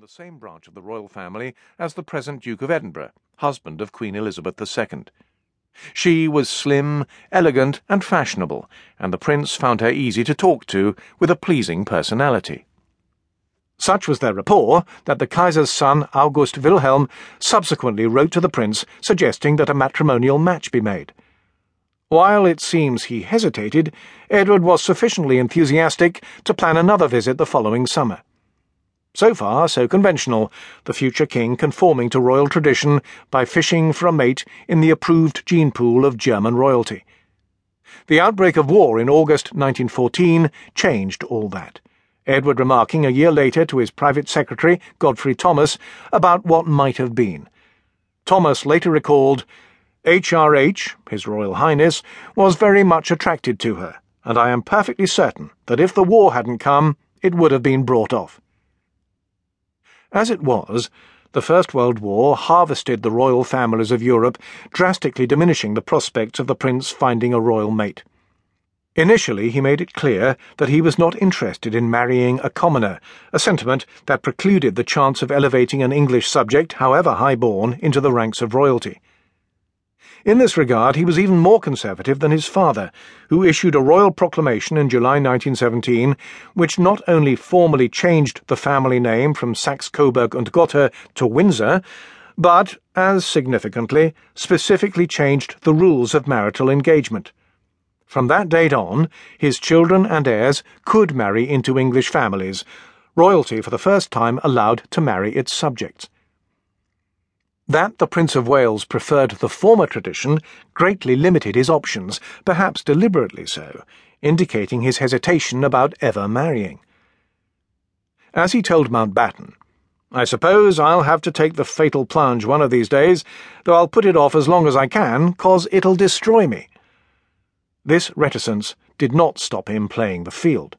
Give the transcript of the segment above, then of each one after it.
the same branch of the royal family as the present Duke of Edinburgh, husband of Queen Elizabeth II. She was slim, elegant, and fashionable, and the prince found her easy to talk to, with a pleasing personality. Such was their rapport that the Kaiser's son, August Wilhelm, subsequently wrote to the prince suggesting that a matrimonial match be made. While it seems he hesitated, Edward was sufficiently enthusiastic to plan another visit the following summer. So far, so conventional, the future king conforming to royal tradition by fishing for a mate in the approved gene pool of German royalty. The outbreak of war in August 1914 changed all that. Edward remarking a year later to his private secretary, Godfrey Thomas, about what might have been. Thomas later recalled, HRH, His Royal Highness, was very much attracted to her, and I am perfectly certain that if the war hadn't come, it would have been brought off. As it was, the First World War harvested the royal families of Europe, drastically diminishing the prospects of the prince finding a royal mate. Initially, he made it clear that he was not interested in marrying a commoner, a sentiment that precluded the chance of elevating an English subject, however high born, into the ranks of royalty. In this regard, he was even more conservative than his father, who issued a royal proclamation in July 1917, which not only formally changed the family name from Saxe-Coburg and Gotha to Windsor, but, as significantly, specifically changed the rules of marital engagement. From that date on, his children and heirs could marry into English families, royalty for the first time allowed to marry its subjects. That the Prince of Wales preferred the former tradition greatly limited his options, perhaps deliberately so, indicating his hesitation about ever marrying. As he told Mountbatten, I suppose I'll have to take the fatal plunge one of these days, though I'll put it off as long as I can, cause it'll destroy me. This reticence did not stop him playing the field.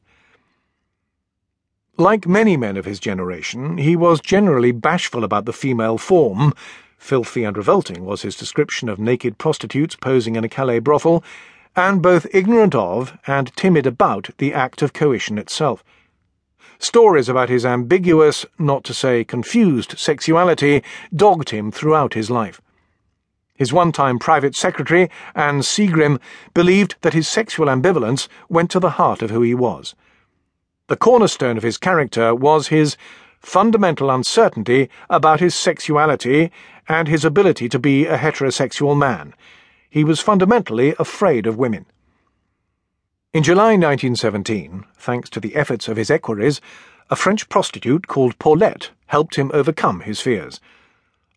Like many men of his generation, he was generally bashful about the female form. Filthy and revolting was his description of naked prostitutes posing in a Calais brothel, and both ignorant of and timid about the act of coition itself. Stories about his ambiguous, not to say confused, sexuality dogged him throughout his life. His one time private secretary, Anne Seagrim, believed that his sexual ambivalence went to the heart of who he was. The cornerstone of his character was his fundamental uncertainty about his sexuality and his ability to be a heterosexual man. He was fundamentally afraid of women. In July 1917, thanks to the efforts of his equerries, a French prostitute called Paulette helped him overcome his fears.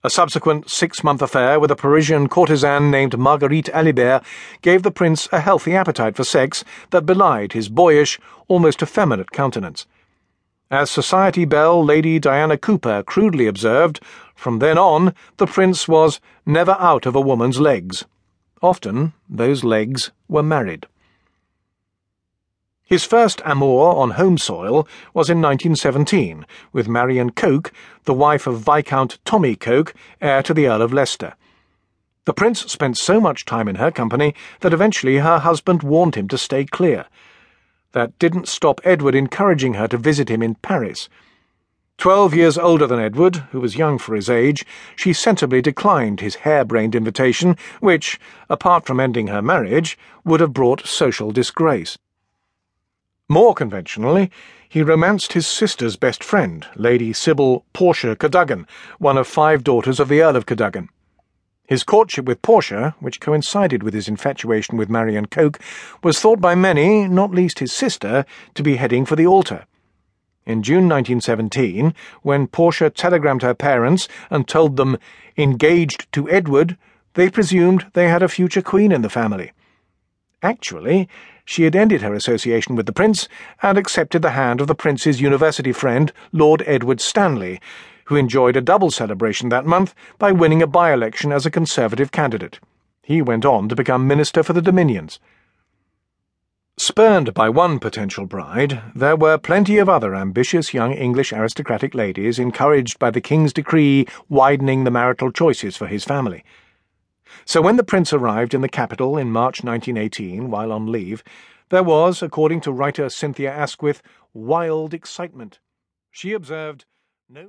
A subsequent six month affair with a Parisian courtesan named Marguerite Alibert gave the prince a healthy appetite for sex that belied his boyish, almost effeminate countenance. As society belle Lady Diana Cooper crudely observed, from then on the prince was never out of a woman's legs. Often those legs were married. His first amour on home soil was in 1917 with Marion Coke, the wife of Viscount Tommy Coke, heir to the Earl of Leicester. The prince spent so much time in her company that eventually her husband warned him to stay clear. That didn't stop Edward encouraging her to visit him in Paris. Twelve years older than Edward, who was young for his age, she sensibly declined his harebrained invitation, which, apart from ending her marriage, would have brought social disgrace. More conventionally, he romanced his sister's best friend, Lady Sybil Portia Cadogan, one of five daughters of the Earl of Cadogan. His courtship with Portia, which coincided with his infatuation with Marion Coke, was thought by many, not least his sister, to be heading for the altar. In June 1917, when Portia telegrammed her parents and told them, engaged to Edward, they presumed they had a future queen in the family. Actually, she had ended her association with the prince and accepted the hand of the prince's university friend, Lord Edward Stanley, who enjoyed a double celebration that month by winning a by election as a Conservative candidate. He went on to become Minister for the Dominions. Spurned by one potential bride, there were plenty of other ambitious young English aristocratic ladies encouraged by the King's decree widening the marital choices for his family. So when the prince arrived in the capital in March 1918, while on leave, there was, according to writer Cynthia Asquith, wild excitement. She observed,